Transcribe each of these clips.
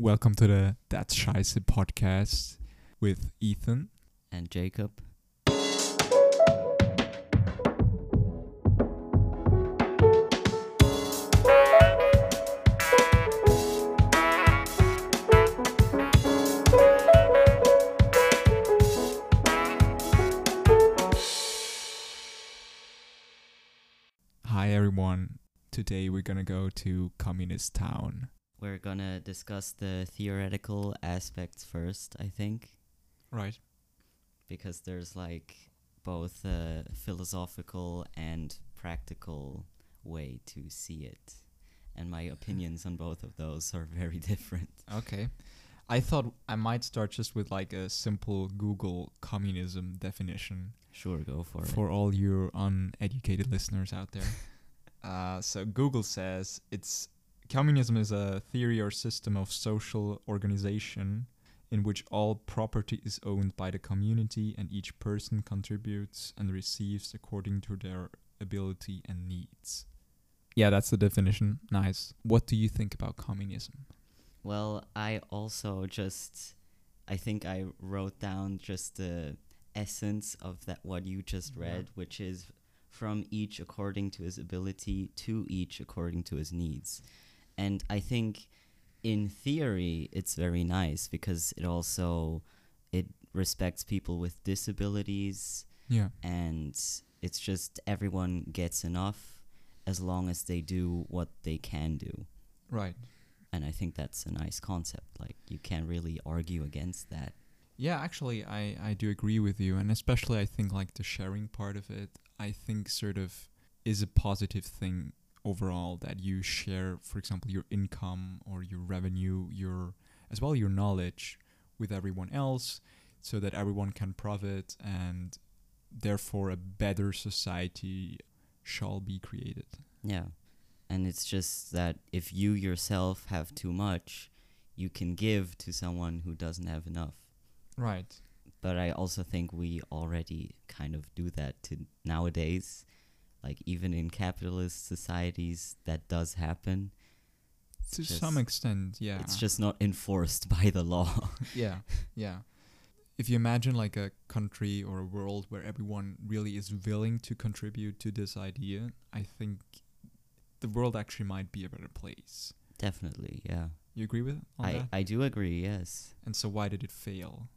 Welcome to the That's Scheiße podcast with Ethan. and Jacob. Hi everyone. Today we're gonna go to Communist Town. We're gonna discuss the theoretical aspects first, I think, Right. because there's like both a philosophical and practical way to see it. And my opinions on both of those are very different. Okay. I thought I might start just with like a simple Google communism definition Sure, go for, it. for all your uneducated listeners out there. uh, so Google says it's communism is a theory or system of social organization in which all property is owned by the community and each person contributes and receives according to their ability and needs. Yeah, that's the definition. Nice. What do you think about communism? Well, I also just I think I wrote down just the essence of that what you just Yeah. read, which is from each according to his ability to each according to his needs. And I think in theory it's very nice because it also it respects people with disabilities Yeah. and it's just everyone gets enough as long as they do what they can do Right. and I think that's a nice concept. Like you can't really argue against that. Yeah, actually, I, I do agree with you. And especially, I think like the sharing part of it, I think sort of is a positive thing overall that you share, for example, your income or your revenue, your as well your knowledge with everyone else so that everyone can profit and therefore a better society shall be created. Yeah. And it's just that if you yourself have too much, you can give to someone who doesn't have enough. Right. But I also think we already kind of do that to nowadays. Like even in capitalist societies that does happen. To just- some extent, yeah. It's just not enforced by the law. yeah yeah if you imagine like a country or a world where everyone really is willing to contribute to this idea i think the world actually might be a better place Definitely, yeah. you agree with I, that I do agree, yes. and so why did it fail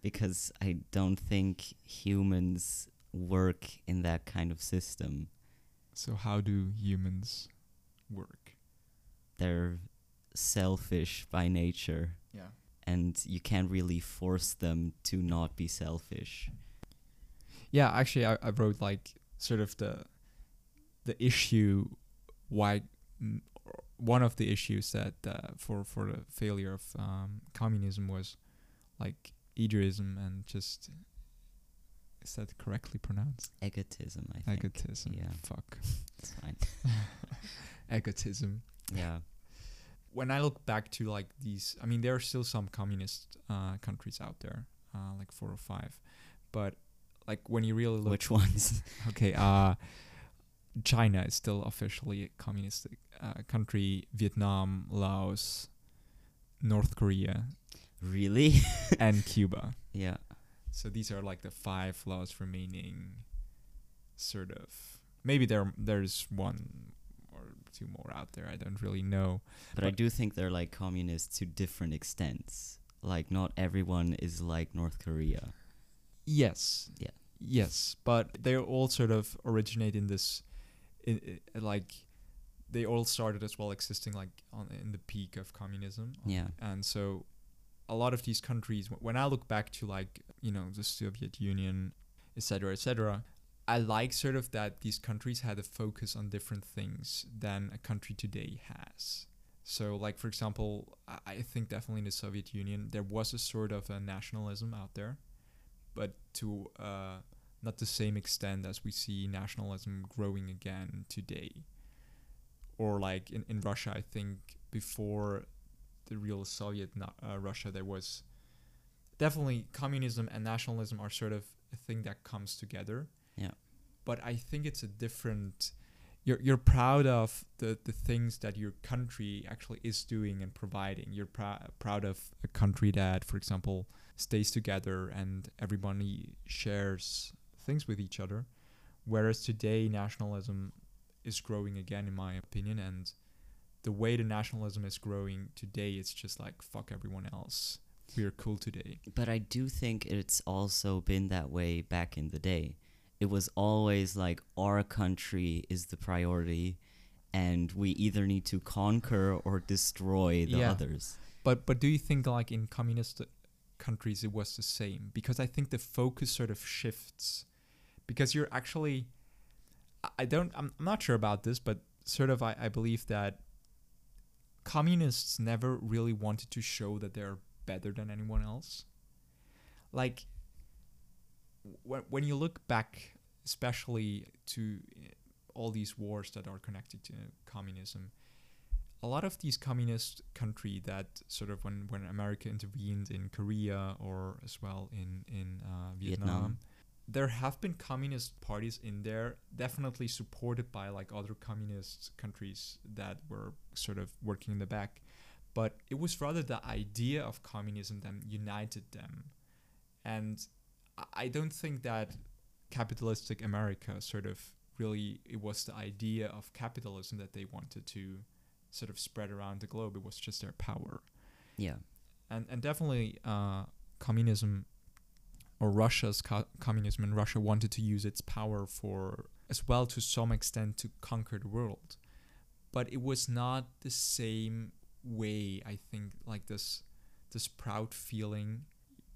because I don't think humans work in that kind of system. so how do humans work They're selfish by nature, yeah and you can't really force them to not be selfish. yeah actually i, I wrote like sort of the the issue why or one of the issues that uh, for for the failure of um, communism was like egoism and just is that correctly pronounced Egotism, I think. egotism Yeah, fuck it's fine. egotism yeah, when i look back to like these i mean there are still some communist uh, countries out there uh, like four or five but like when you really look which ones? Okay, uh, China is still officially a communist uh, country. Vietnam, Laos, North Korea, really? and Cuba. yeah, So these are like the five laws remaining. Sort of. Maybe there there's one or two more out there. I don't really know. but I do think they're like communists to different extents. Like not everyone is like North Korea. Yes. Yeah. Yes, but they all sort of originate in this, in, like, they all started as well existing like on in the peak of communism. Yeah, and so a lot of these countries when i look back to like you know the soviet union etc etc i like sort of that these countries had a focus on different things than a country today has. So like for example i think definitely in the soviet union there was a sort of a nationalism out there but to uh, not the same extent as we see nationalism growing again today. Or like in, in russia i think before the real Soviet uh, Russia, there was definitely communism and nationalism are sort of a thing that comes together. Yeah. But I think it's a different you're you're proud of the the things that your country actually is doing and providing. You're prou- proud of a country that, for example, stays together and everybody shares things with each other. Whereas today, nationalism is growing again, in my opinion, and the way the nationalism is growing today, it's just like fuck everyone else. We are cool today. But I do think it's also been that way back in the day. It was always like our country is the priority, and we either need to conquer or destroy the Yeah. others. But but do you think like in communist countries it was the same? Because I think the focus sort of shifts because you're actually I- I don't I'm, I'm not sure about this, but sort of I, I believe that communists never really wanted to show that they're better than anyone else. Like when when you look back especially to uh, all these wars that are connected to communism, a lot of these communist country that sort of when, when America intervened in Korea or as well in in uh, Vietnam, Vietnam. There have been communist parties in there, definitely supported by like other communist countries that were sort of working in the back, but it was rather the idea of communism that united them, and I- don't think that capitalistic America sort of really it was the idea of capitalism that they wanted to sort of spread around the globe. It was just their power, Yeah. and and definitely uh, communism or Russia's co- communism and Russia wanted to use its power for as well to some extent to conquer the world, but it was not the same way. I think like this this proud feeling.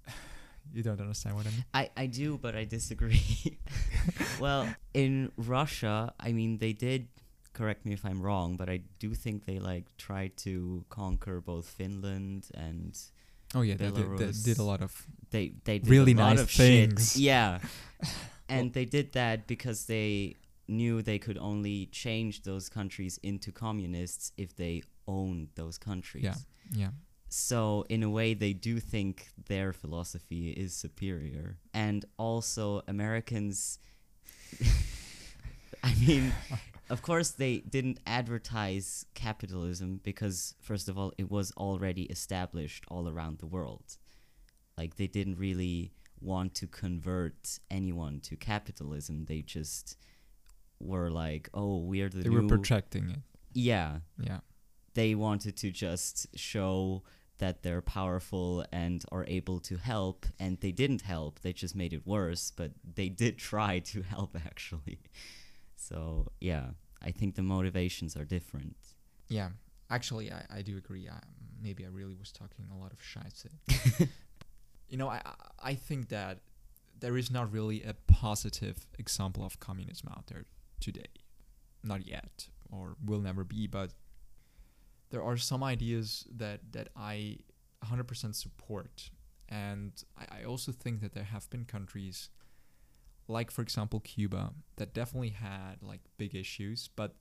you don't understand what I mean. I, I do, but I disagree. well, in Russia, I mean, they did. Correct me if I'm wrong, but I do think they like tried to conquer both Finland and Oh yeah, they, did- they did a lot of they they did Really a lot nice of things. Shit. Yeah, and they did that because they knew they could only change those countries into communists if they owned those countries. Yeah. yeah. So in a way, they do think their philosophy is superior, and also Americans. I mean, of course, they didn't advertise capitalism because, first of all, it was already established all around the world. Like, they didn't really want to convert anyone to capitalism. They just were like, "Oh, we're the They new." were projecting it. yeah, Yeah. they wanted to just show that they're powerful and are able to help, and they didn't help. They just made it worse, but they did try to help actually. So yeah, I think the motivations are different. Yeah. Actually, I, I do agree. I, maybe I really was talking a lot of shit. you know, I I- think that there is not really a positive example of communism out there today. Not yet, or will never be. But there are some ideas that that I 100% support, and I, I also think that there have been countries, like for example Cuba, that definitely had like big issues, but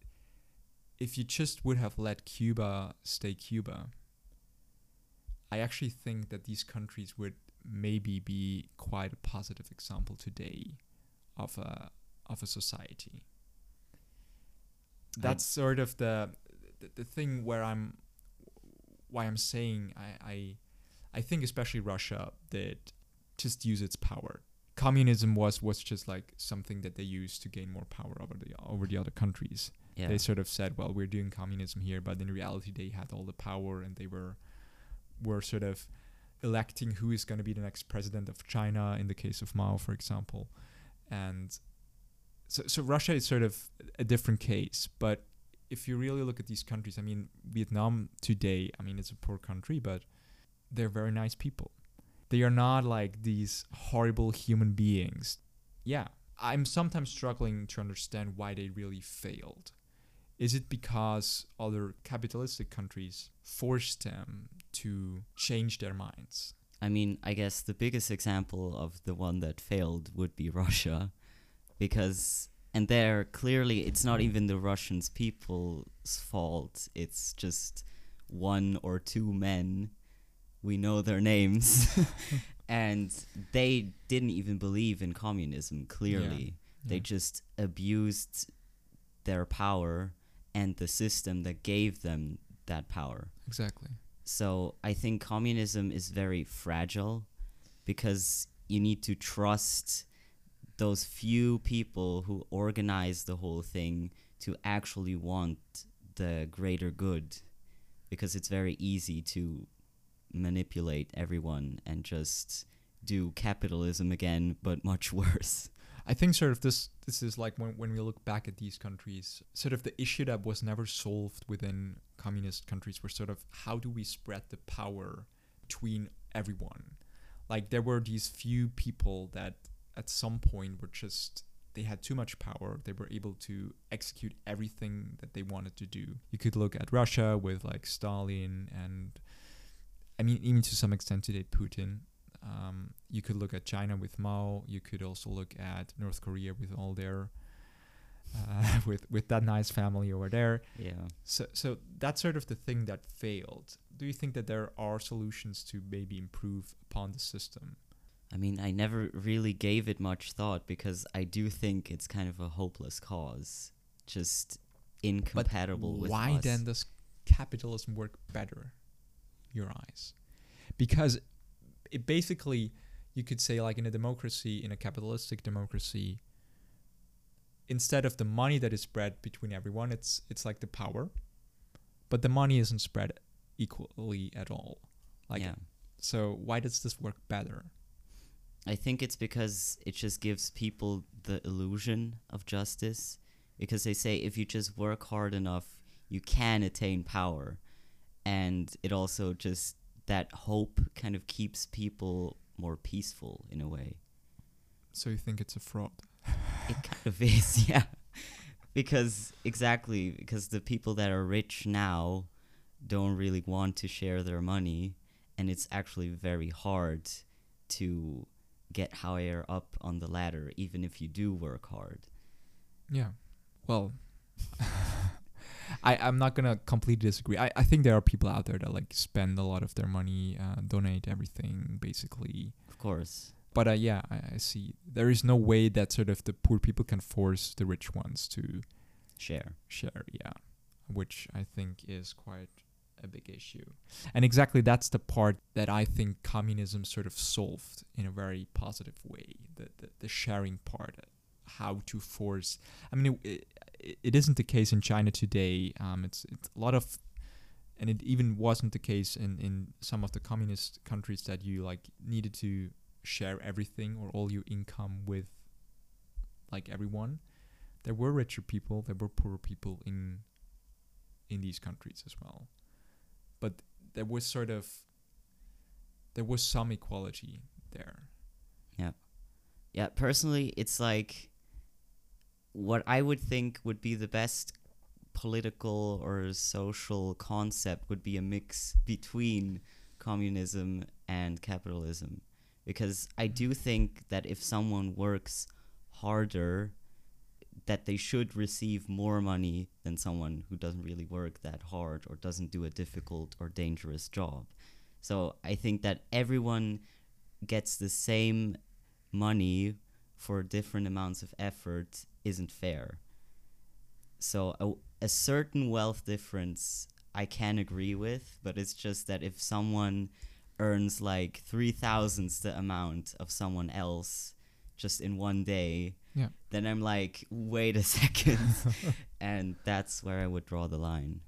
if you just would have let Cuba stay Cuba, I actually think that these countries would maybe be quite a positive example today of a of a society. That's sort of the, the the thing where I'm why I'm saying I, I I think especially Russia did just use its power. Communism was was just like something that they used to gain more power over the over the other countries Yeah. they sort of said, "Well, we're doing communism here," but in reality, they had all the power and they were were sort of electing who is going to be the next president of China in the case of Mao, for example, and so so Russia is sort of a different case. But if you really look at these countries, I mean, Vietnam today, I mean, it's a poor country, but they're very nice people. They are not like these horrible human beings. Yeah, I'm sometimes struggling to understand why they really failed. Is it because other capitalistic countries forced them to change their minds? I mean, I guess the biggest example of the one that failed would be Russia, because and there clearly it's not even the Russians people's fault. It's just one or two men. We know their names, and they didn't even believe in communism. Clearly, they Yeah. just abused their power and the system that gave them that power. Exactly. So I think communism is very fragile because you need to trust those few people who organize the whole thing to actually want the greater good because it's very easy to manipulate everyone and just do capitalism again but much worse. I think sort of this this is like when when we look back at these countries, sort of the issue that was never solved within communist countries was sort of how do we spread the power between everyone? Like there were these few people that at some point were just they had too much power. They were able to execute everything that they wanted to do. You could look at Russia with like Stalin and I mean even to some extent today Putin um, you could look at China with Mao. You could also look at North Korea with all their uh, with with that nice family over there. Yeah. So so that's sort of the thing that failed. Do you think that there are solutions to maybe improve upon the system? I mean, I never really gave it much thought because I do think it's kind of a hopeless cause, just incompatible but with why us. then does capitalism work better? Your eyes, because it basically you could say like in a democracy in a capitalistic democracy instead of the money that is spread between everyone it's it's like the power but the money isn't spread equally at all like yeah. so why does this work better I think it's because it just gives people the illusion of justice. Because they say if you just work hard enough, you can attain power. And it also just, that hope kind of keeps people more peaceful in a way. so you think it's a fraud It kind of is, yeah. Because, exactly, because the people that are rich now don't really want to share their money. And it's actually very hard to get higher up on the ladder, even if you do work hard. yeah well I, I'm not gonna completely disagree. I, I think there are people out there that like spend a lot of their money, uh, donate everything basically. Of course. But uh, yeah, I, I see. There is no way that sort of the poor people can force the rich ones to Share. share. Yeah, which I think is quite a big issue. And exactly that's the part that I think communism sort of solved in a very positive way. The the, the sharing part, how to force. I mean, it, it, isn't the case in China today. Um, it's it's a lot of. And it even wasn't the case in, in some of the communist countries that you like needed to share everything or all your income with like everyone. There were richer people, there were poorer people in in these countries as well. But there was sort of there was some equality there. Yeah. Yeah, personally, it's like what I would think would be the best political or social concept would be a mix between communism and capitalism. Because I do think that if someone works harder, that they should receive more money than someone who doesn't really work that hard or doesn't do a difficult or dangerous job. So I think that everyone gets the same money for different amounts of effort isn't fair. So a, a certain wealth difference I can agree with, but it's just that if someone earns like three thousandths the amount of someone else just in one day, Yeah. then I'm like, wait a second, and that's where I would draw the line.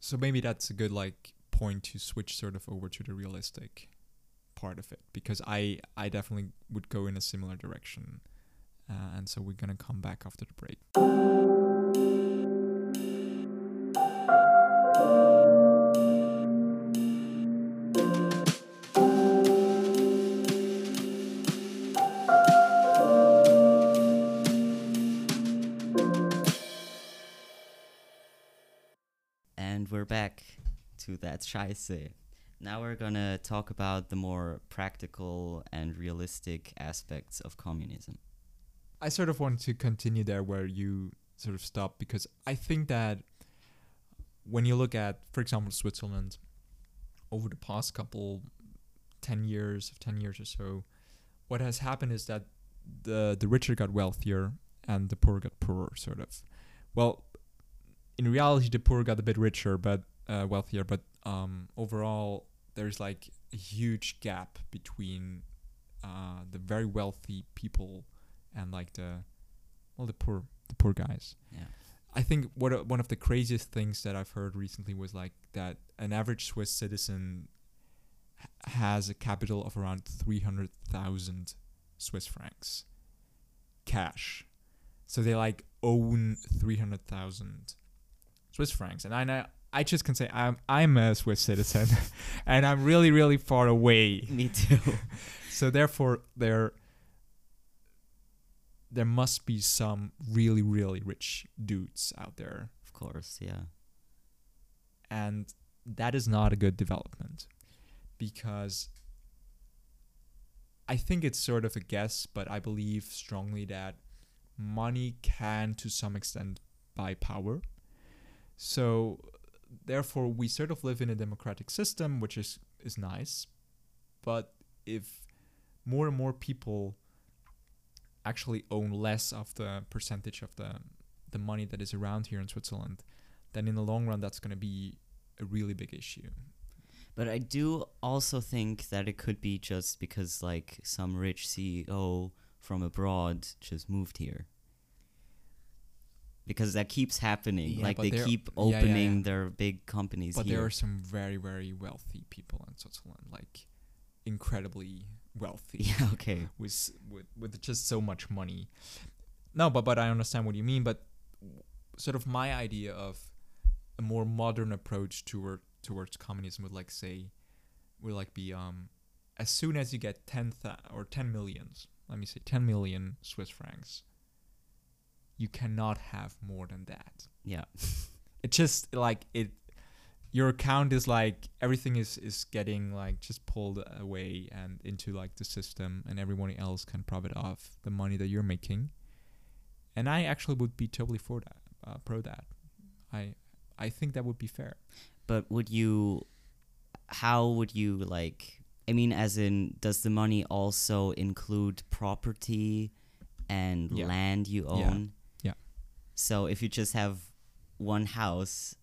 So maybe that's a good like point to switch sort of over to the realistic part of it because I I definitely would go in a similar direction. Uh, and so we're gonna come back after the break. And we're back to that Scheiße. Now we're gonna talk about the more practical and realistic aspects of communism. I sort of want to continue there where you sort of stopped because I think that when you look at, for example, Switzerland, over the past couple, 10 years, of 10 years or so, what has happened is that the, the richer got wealthier and the poor got poorer, sort of. well, in reality, the poor got a bit richer, but uh, wealthier. But um, overall, there's like a huge gap between uh, the very wealthy people and like the well, the poor, the poor guys. Yeah. I think what uh, one of the craziest things that I've heard recently was like that an average Swiss citizen h- has a capital of around 300,000 Swiss francs cash. So they like own 300,000 Swiss francs. And I know I just can say I'm I'm a Swiss citizen and I'm really really far away. Me too. So therefore there there must be some really really rich dudes out there of course, yeah. and that is not a good development because I think it's sort of a guess, but I believe strongly that money can, to some extent, buy power. So, therefore, we sort of live in a democratic system, which is is nice. But if more and more people actually own less of the percentage of the the money that is around here in Switzerland, then in the long run, that's going to be a really big issue. But I do also think that it could be just because like some rich CEO from abroad just moved here. Because that keeps happening. Yeah, like they keep yeah, yeah, opening yeah. their big companies But here. there are some very, very wealthy people in Switzerland, like incredibly wealthy, yeah, okay. with with with just so much money. No, but but I understand what you mean. But w- sort of my idea of a more modern approach toward towards communism would like say would like be um as soon as you get ten thou- or ten millions, let me say ten million Swiss francs, you cannot have more than that Yeah. it just like it your account is like everything is is getting like just pulled away and into like the system and everyone else can profit off the money that you're making and i actually would be totally for that uh, pro that i i think that would be fair But would you how would you like I mean as in does the money also include property and Yeah. land you own Yeah. own? Yeah. So if you just have one house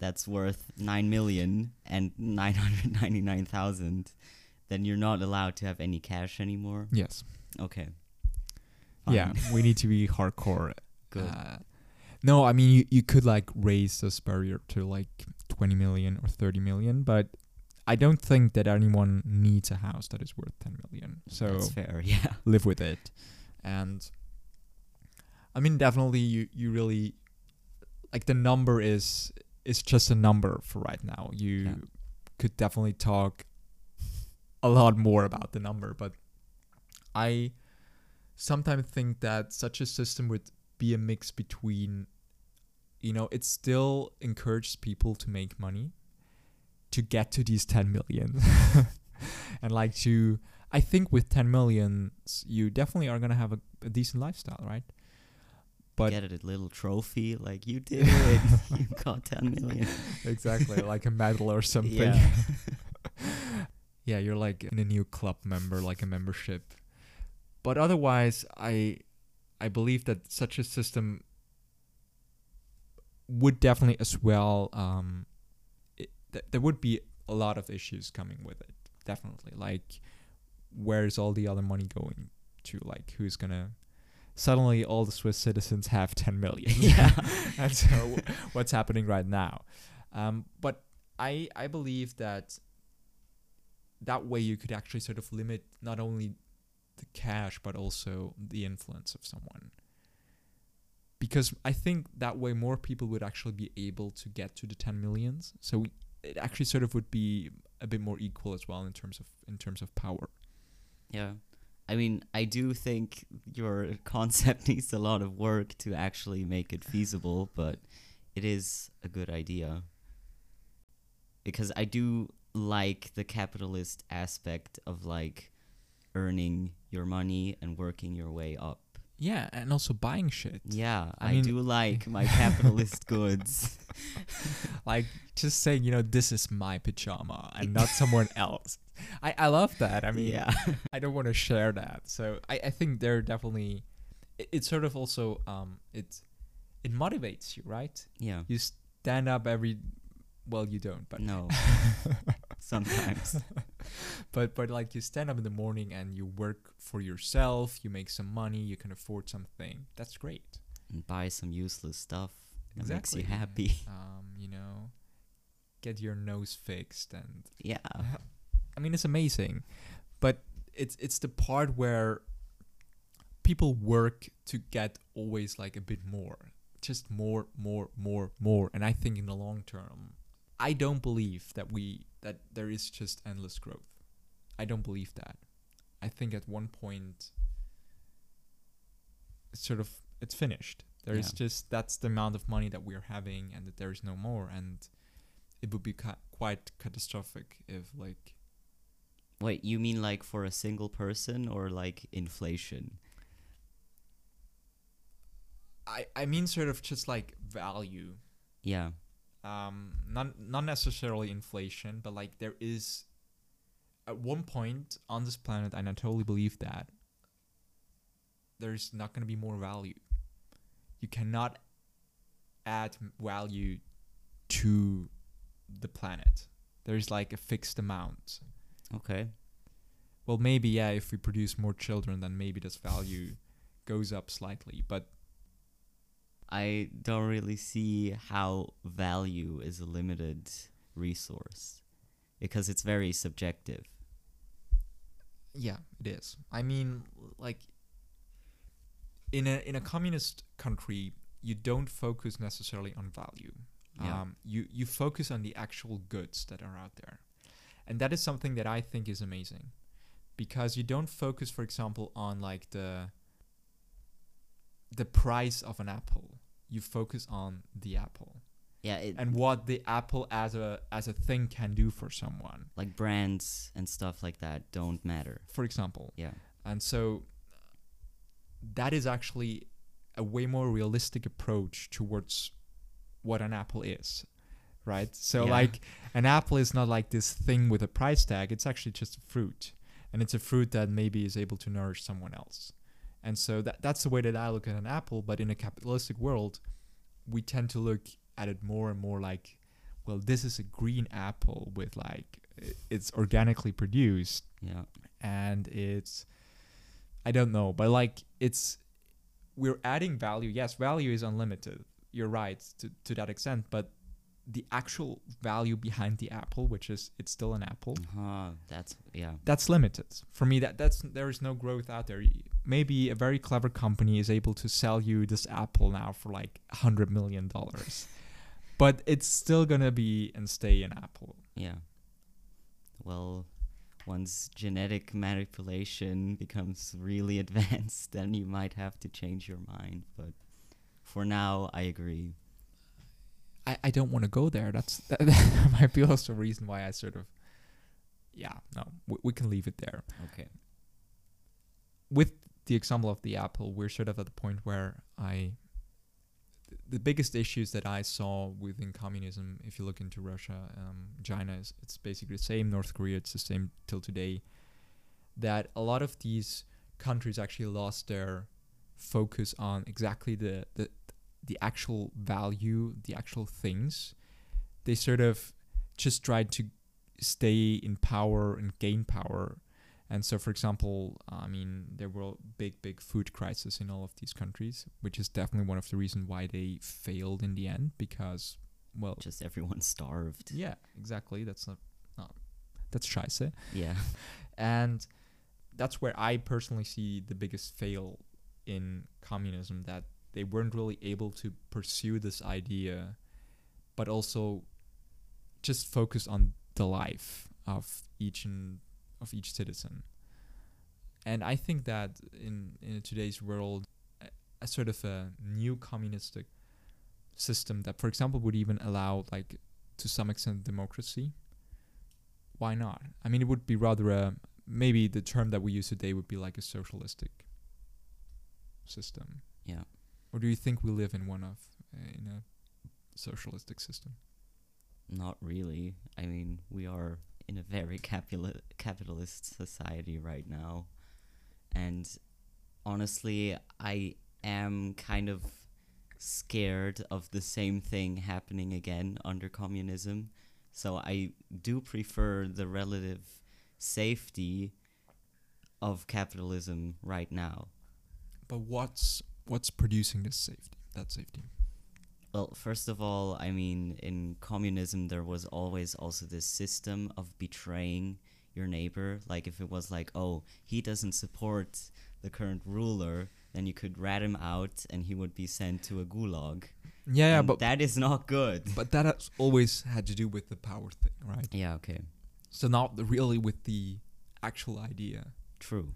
that's worth 9 million and 999,000 then you're not allowed to have any cash anymore. yes Okay. yeah we need to be hardcore Good. Uh, no, I mean you, you could like raise this barrier to like 20 million or 30 million, but I don't think that anyone needs a house that is worth 10 million. So That's fair. Yeah. live with it. And I mean definitely you you really like the number is is just a number for right now. You Yeah. could definitely talk a lot more about the number, but I sometimes think that such a system would be a mix between you know, it still encourages people to make money to get to these 10 million. and like to I think with 10 millions you definitely are going to have a, a decent lifestyle, right? But Get it a little trophy like you did it. you got 10 million. exactly like a medal or something. Yeah. yeah, you're like in a new club member, like a membership. But otherwise, I I believe that such a system would definitely as well. Um, it, th- there would be a lot of issues coming with it. Definitely, like where's all the other money going to? Like who's gonna? Suddenly, all the Swiss citizens have 10 million. Yeah. and so what's happening right now? Um, but I I believe that that way you could actually sort of limit not only the cash but also the influence of someone. Because I think that way more people would actually be able to get to the 10 millions. So it actually sort of would be a bit more equal as well in terms of in terms of power. Yeah. I mean, I do think your concept needs a lot of work to actually make it feasible, but it is a good idea. Because I do like the capitalist aspect of like earning your money and working your way up. Yeah, and also buying shit. Yeah, I I, mean- do like my capitalist goods. like just saying, you know, this is my pajama and not someone else. I, I love that. I mean, yeah. I don't want to share that. So I, I think they're definitely, it, it's sort of also, um, it's, it motivates you, right? Yeah. You stand up every well, you don't, but no. Sometimes. but but like you stand up in the morning and you work for yourself, you make some money, you can afford something. That's great. And buy some useless stuff that makes you happy. Um, you know, get your nose fixed and yeah. I mean, it's amazing, but it's it's the part where people work to get always like a bit more, just more, more, more, more. And I think in the long term, I don't believe that we that there is just endless growth. I don't believe that. I think at one point, it's sort of it's finished. There is Yeah. just that's the amount of money that we're having, and that there is no more. And it would be ca- quite catastrophic if like Wait, you mean like for a single person or like inflation? I, I mean sort of just like value Yeah. Um not not necessarily inflation but like there is at one point on this planet and i totally believe that there's not going to be more value. You cannot add value to the planet. There's like a fixed amount. Okay. well maybe yeah if we produce more children then maybe this value goes up slightly but I don't really see how value is a limited resource because it's very subjective. Yeah, it is. I mean, like in a in a communist country, you don't focus necessarily on value. Yeah. Um, you you focus on the actual goods that are out there, and that is something that I think is amazing, because you don't focus, for example, on like the the price of an apple. You focus on the apple Yeah, it, and what the apple as a as a thing can do for someone. like brands and stuff like that don't matter. For example, Yeah. And so that is actually a way more realistic approach towards what an apple is. Right? So Yeah. like an apple is not like this thing with a price tag, it's actually just a fruit. And it's a fruit that maybe is able to nourish someone else. And so that that's the way that I look at an apple, but in a capitalistic world, we tend to look at it more and more like well, this is a green apple with like it's organically produced Yeah. and it's I don't know, but like it's we're adding value. Yes, value is unlimited. You're right to to that extent, but the actual value behind the apple, which is it's still an apple, Uh-huh. That's yeah. that's limited. For me, that that's there is no growth out there. Maybe a very clever company is able to sell you this apple now for like a hundred million dollars, but it's still gonna be and stay an apple. Yeah. Well, once genetic manipulation becomes really advanced, then you might have to change your mind. But for now, I agree. I, I don't want to go there. That's that, that might be also a reason why I sort of, yeah, no, we, we can leave it there. Okay. With the example of the apple, we're sort of at the point where I, the biggest issues that I saw within communism, if you look into Russia, um, China, is it's basically the same. North Korea, it's the same till today. That a lot of these countries actually lost their focus on exactly the the the actual value, the actual things. They sort of just tried to stay in power and gain power. And so, for example, I mean, there were big, big food crisis in all of these countries, which is definitely one of the reasons why they failed in the end. Because, well, Just everyone starved. yeah, exactly. That's not, not that's scheiße. Yeah. And that's where I personally see the biggest fail in communism that they weren't really able to pursue this idea, but also just focus on the life of each and of each citizen. And I think that in in today's world, a, a sort of a new communistic system that, for example, would even allow like to some extent democracy. Why not? I mean, it would be rather a maybe the term that we use today would be like a socialistic system. Yeah. Or do you think we live in one of uh, in a socialistic system? Not really. I mean, we are in a very capitali- capitalist society right now. And honestly, I am kind of scared of the same thing happening again under communism. So I do prefer the relative safety of capitalism right now. But what's what's producing this safety? That safety. Well, first of all, I mean, in communism, there was always also this system of betraying your neighbor. Like, if it was like, oh, he doesn't support the current ruler, then you could rat him out and he would be sent to a gulag. Yeah, yeah, And but that is not good. but that has always had to do with the power thing, right? Yeah, okay. So not the- really with the actual idea. True.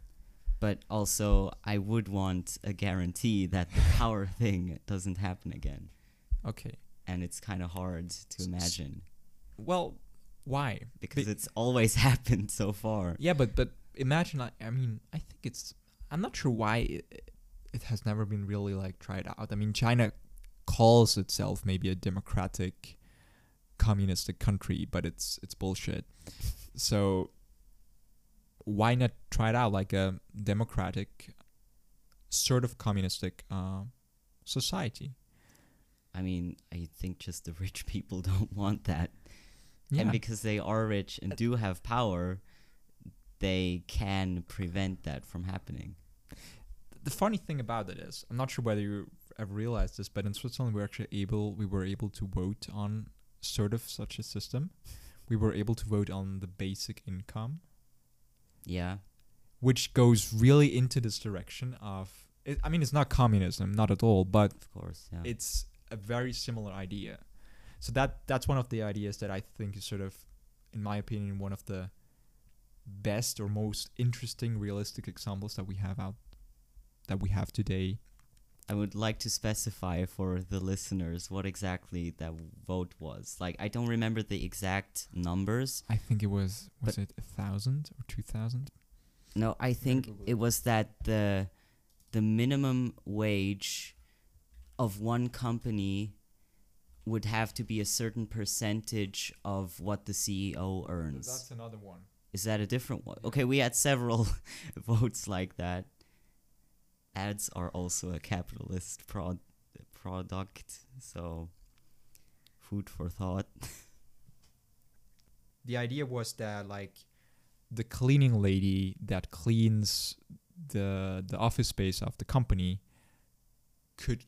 But also, I would want a guarantee that the power thing doesn't happen again. Okay. And it's kind of hard to imagine Well, why? because Be- it's always happened so far. Yeah, but but imagine. I, I mean, I think it's. I'm not sure why it, it has never been really like tried out. I mean, China calls itself maybe a democratic, communistic country, but it's it's bullshit. So why not try it out like a democratic, sort of communistic uh, society? I mean, I think just the rich people don't want that. Yeah. And because they are rich and do have power, they can prevent that from happening. the funny thing about it is, I'm not sure whether you ever realized this, but in Switzerland, we're actually able, we were able to vote on sort of such a system. We were able to vote on the basic income, Yeah. which goes really into this direction of. It, I mean, it's not communism, not at all, but Of course, yeah. it's a very similar idea. So that that's one of the ideas that I think is sort of, in my opinion, one of the best or most interesting realistic examples that we have out that we have today. I would like to specify for the listeners what exactly that vote was. Like, I don't remember the exact numbers. I think it was was it a thousand or two thousand? No, I think it was that the the minimum wage of one company would have to be a certain percentage of what the CEO earns. That's another one. Is that a different one? Okay, we had several votes like that. Ads are also a capitalist prod- product, so food for thought. The idea was that like the cleaning lady that cleans the the office space of the company could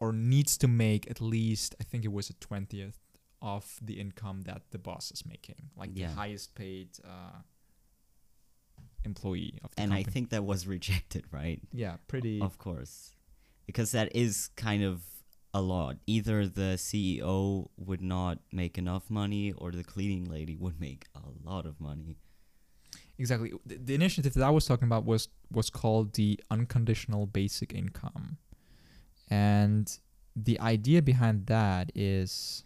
or needs to make at least I think it was a twentieth of the income that the boss is making, like Yeah. the highest paid uh, employee of the And I think that was rejected, right? yeah, pretty. Of course. Because that is kind of a lot. Either the CEO would not make enough money or the cleaning lady would make a lot of money. Exactly. The, the initiative that I was talking about was was called the unconditional basic income, and the idea behind that is,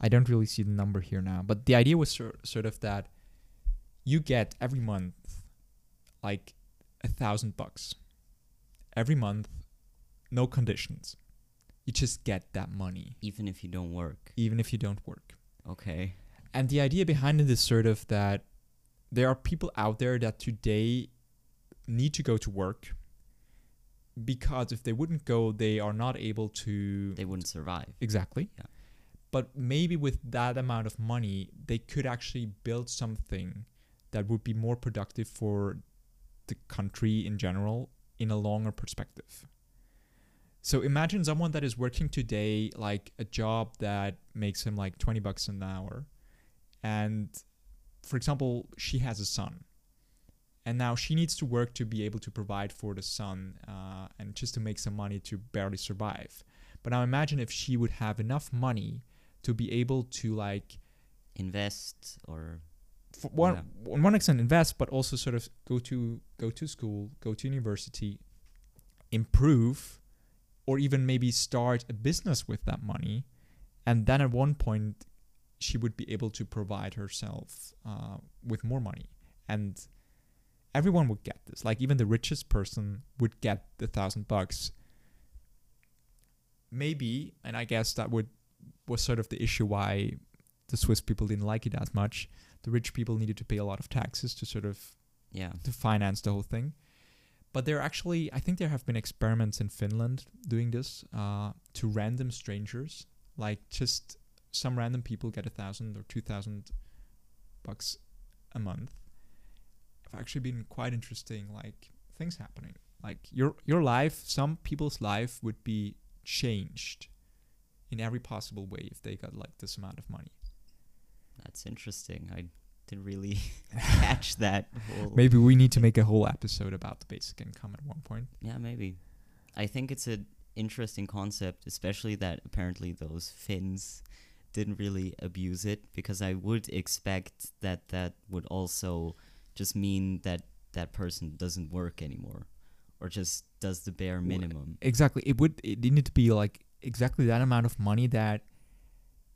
I don't really see the number here now, but the idea was sort sort of that you get every month like a thousand bucks every month, no conditions. You just get that money Even if you don't work. even if you don't work. Okay. And the idea behind it is sort of that there are people out there that today need to go to work because if they wouldn't go, they are not able to. They wouldn't survive. exactly. Yeah. But maybe with that amount of money, they could actually build something that would be more productive for the country in general in a longer perspective. So imagine someone that is working today like a job that makes him like 20 bucks an hour and for example, she has a son. And now she needs to work to be able to provide for the son uh, and just to make some money to barely survive. But now imagine if she would have enough money to be able to like Invest or for one Yeah. on one extent invest, but also sort of go to go to school, go to university, improve, or even maybe start a business with that money, and then at one point she would be able to provide herself uh, with more money, and everyone would get this. Like even the richest person would get the thousand bucks. Maybe, and I guess that would was sort of the issue why the Swiss people didn't like it as much the rich people needed to pay a lot of taxes to sort of yeah. to finance the whole thing. But there actually, I think there have been experiments in Finland doing this uh, to random strangers, like just some random people get a thousand or two thousand bucks a month. Actually been quite interesting, like things happening. Like your your life, some people's life would be changed in every possible way if they got like this amount of money. That's interesting. I didn't really catch that whole. Maybe we need to make a whole episode about the basic income at one point. Yeah, maybe. I think it's an interesting concept, especially that apparently those Finns didn't really abuse it because I would expect that that would also just mean that that person doesn't work anymore or just does the bare minimum. Exactly. It would it needed to be like exactly that amount of money that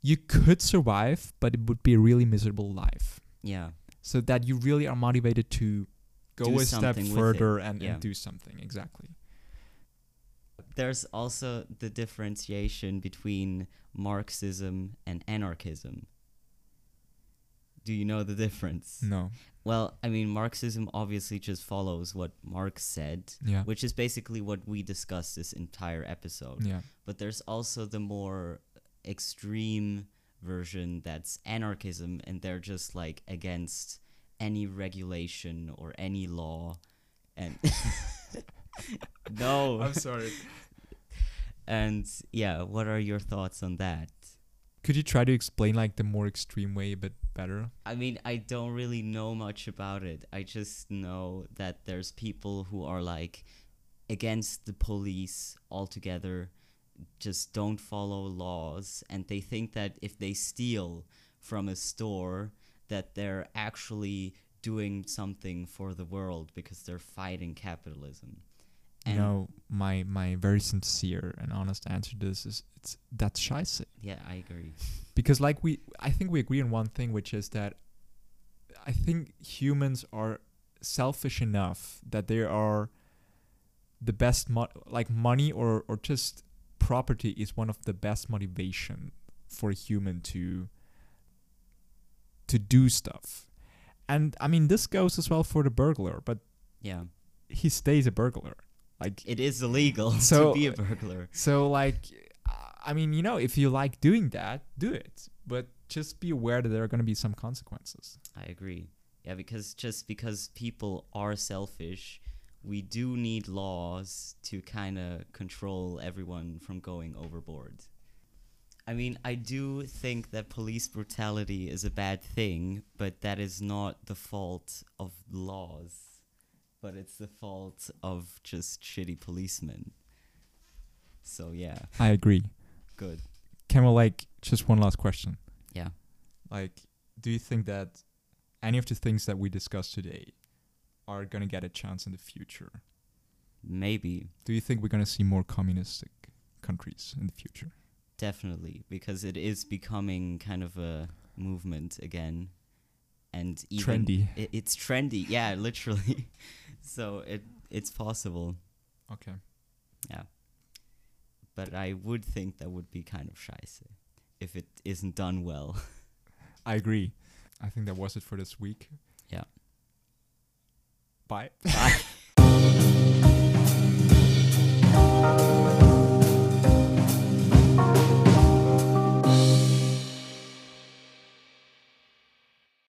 you could survive, but it would be a really miserable life. Yeah. So that you really are motivated to go Do a step something with it, further and, yeah. and do something. Exactly. There's also the differentiation between Marxism and anarchism. Do you know the difference? No. Well, I mean, Marxism obviously just follows what Marx said, Yeah. which is basically what we discussed this entire episode. Yeah. But there's also the more extreme version that's anarchism, and they're just like against any regulation or any law. And no. I'm sorry. And yeah, what are your thoughts on that? Could you try to explain like the more extreme way a bit better? I mean, I don't really know much about it. I just know that there's people who are like against the police altogether, just don't follow laws, and they think that if they steal from a store, that they're actually doing something for the world because they're fighting capitalism. You And know, my my very sincere and honest answer to this is it's that's scheiße. yeah, I agree. because like we i think we agree on one thing which is that i think humans are selfish enough that they are the best mo- like money or or just property is one of the best motivation for a human to to do stuff and i mean this goes as well for the burglar but Yeah, he stays a burglar like it is illegal So- to be a burglar. so like, I mean, you know, if you like doing that, do it. But just be aware that there are going to be some consequences. I agree. Yeah, because just because people are selfish, we do need laws to kind of control everyone from going overboard. I mean, I do think that police brutality is a bad thing, but that is not the fault of laws, but it's the fault of just shitty policemen. So, yeah, I agree. good. Can Camel, like, just one last question. Yeah. Like, do you think that any of the things that we discussed today are going to get a chance in the future? Maybe, Do you think we're going to see more communistic countries in the future? Definitely, because it is becoming kind of a movement again, and even Trendy. i- it's trendy, yeah, literally. so it it's possible. Okay. Yeah. But I would think that would be kind of scheiße if it isn't done well. I agree. I think that was it for this week. Yeah. Bye. Bye.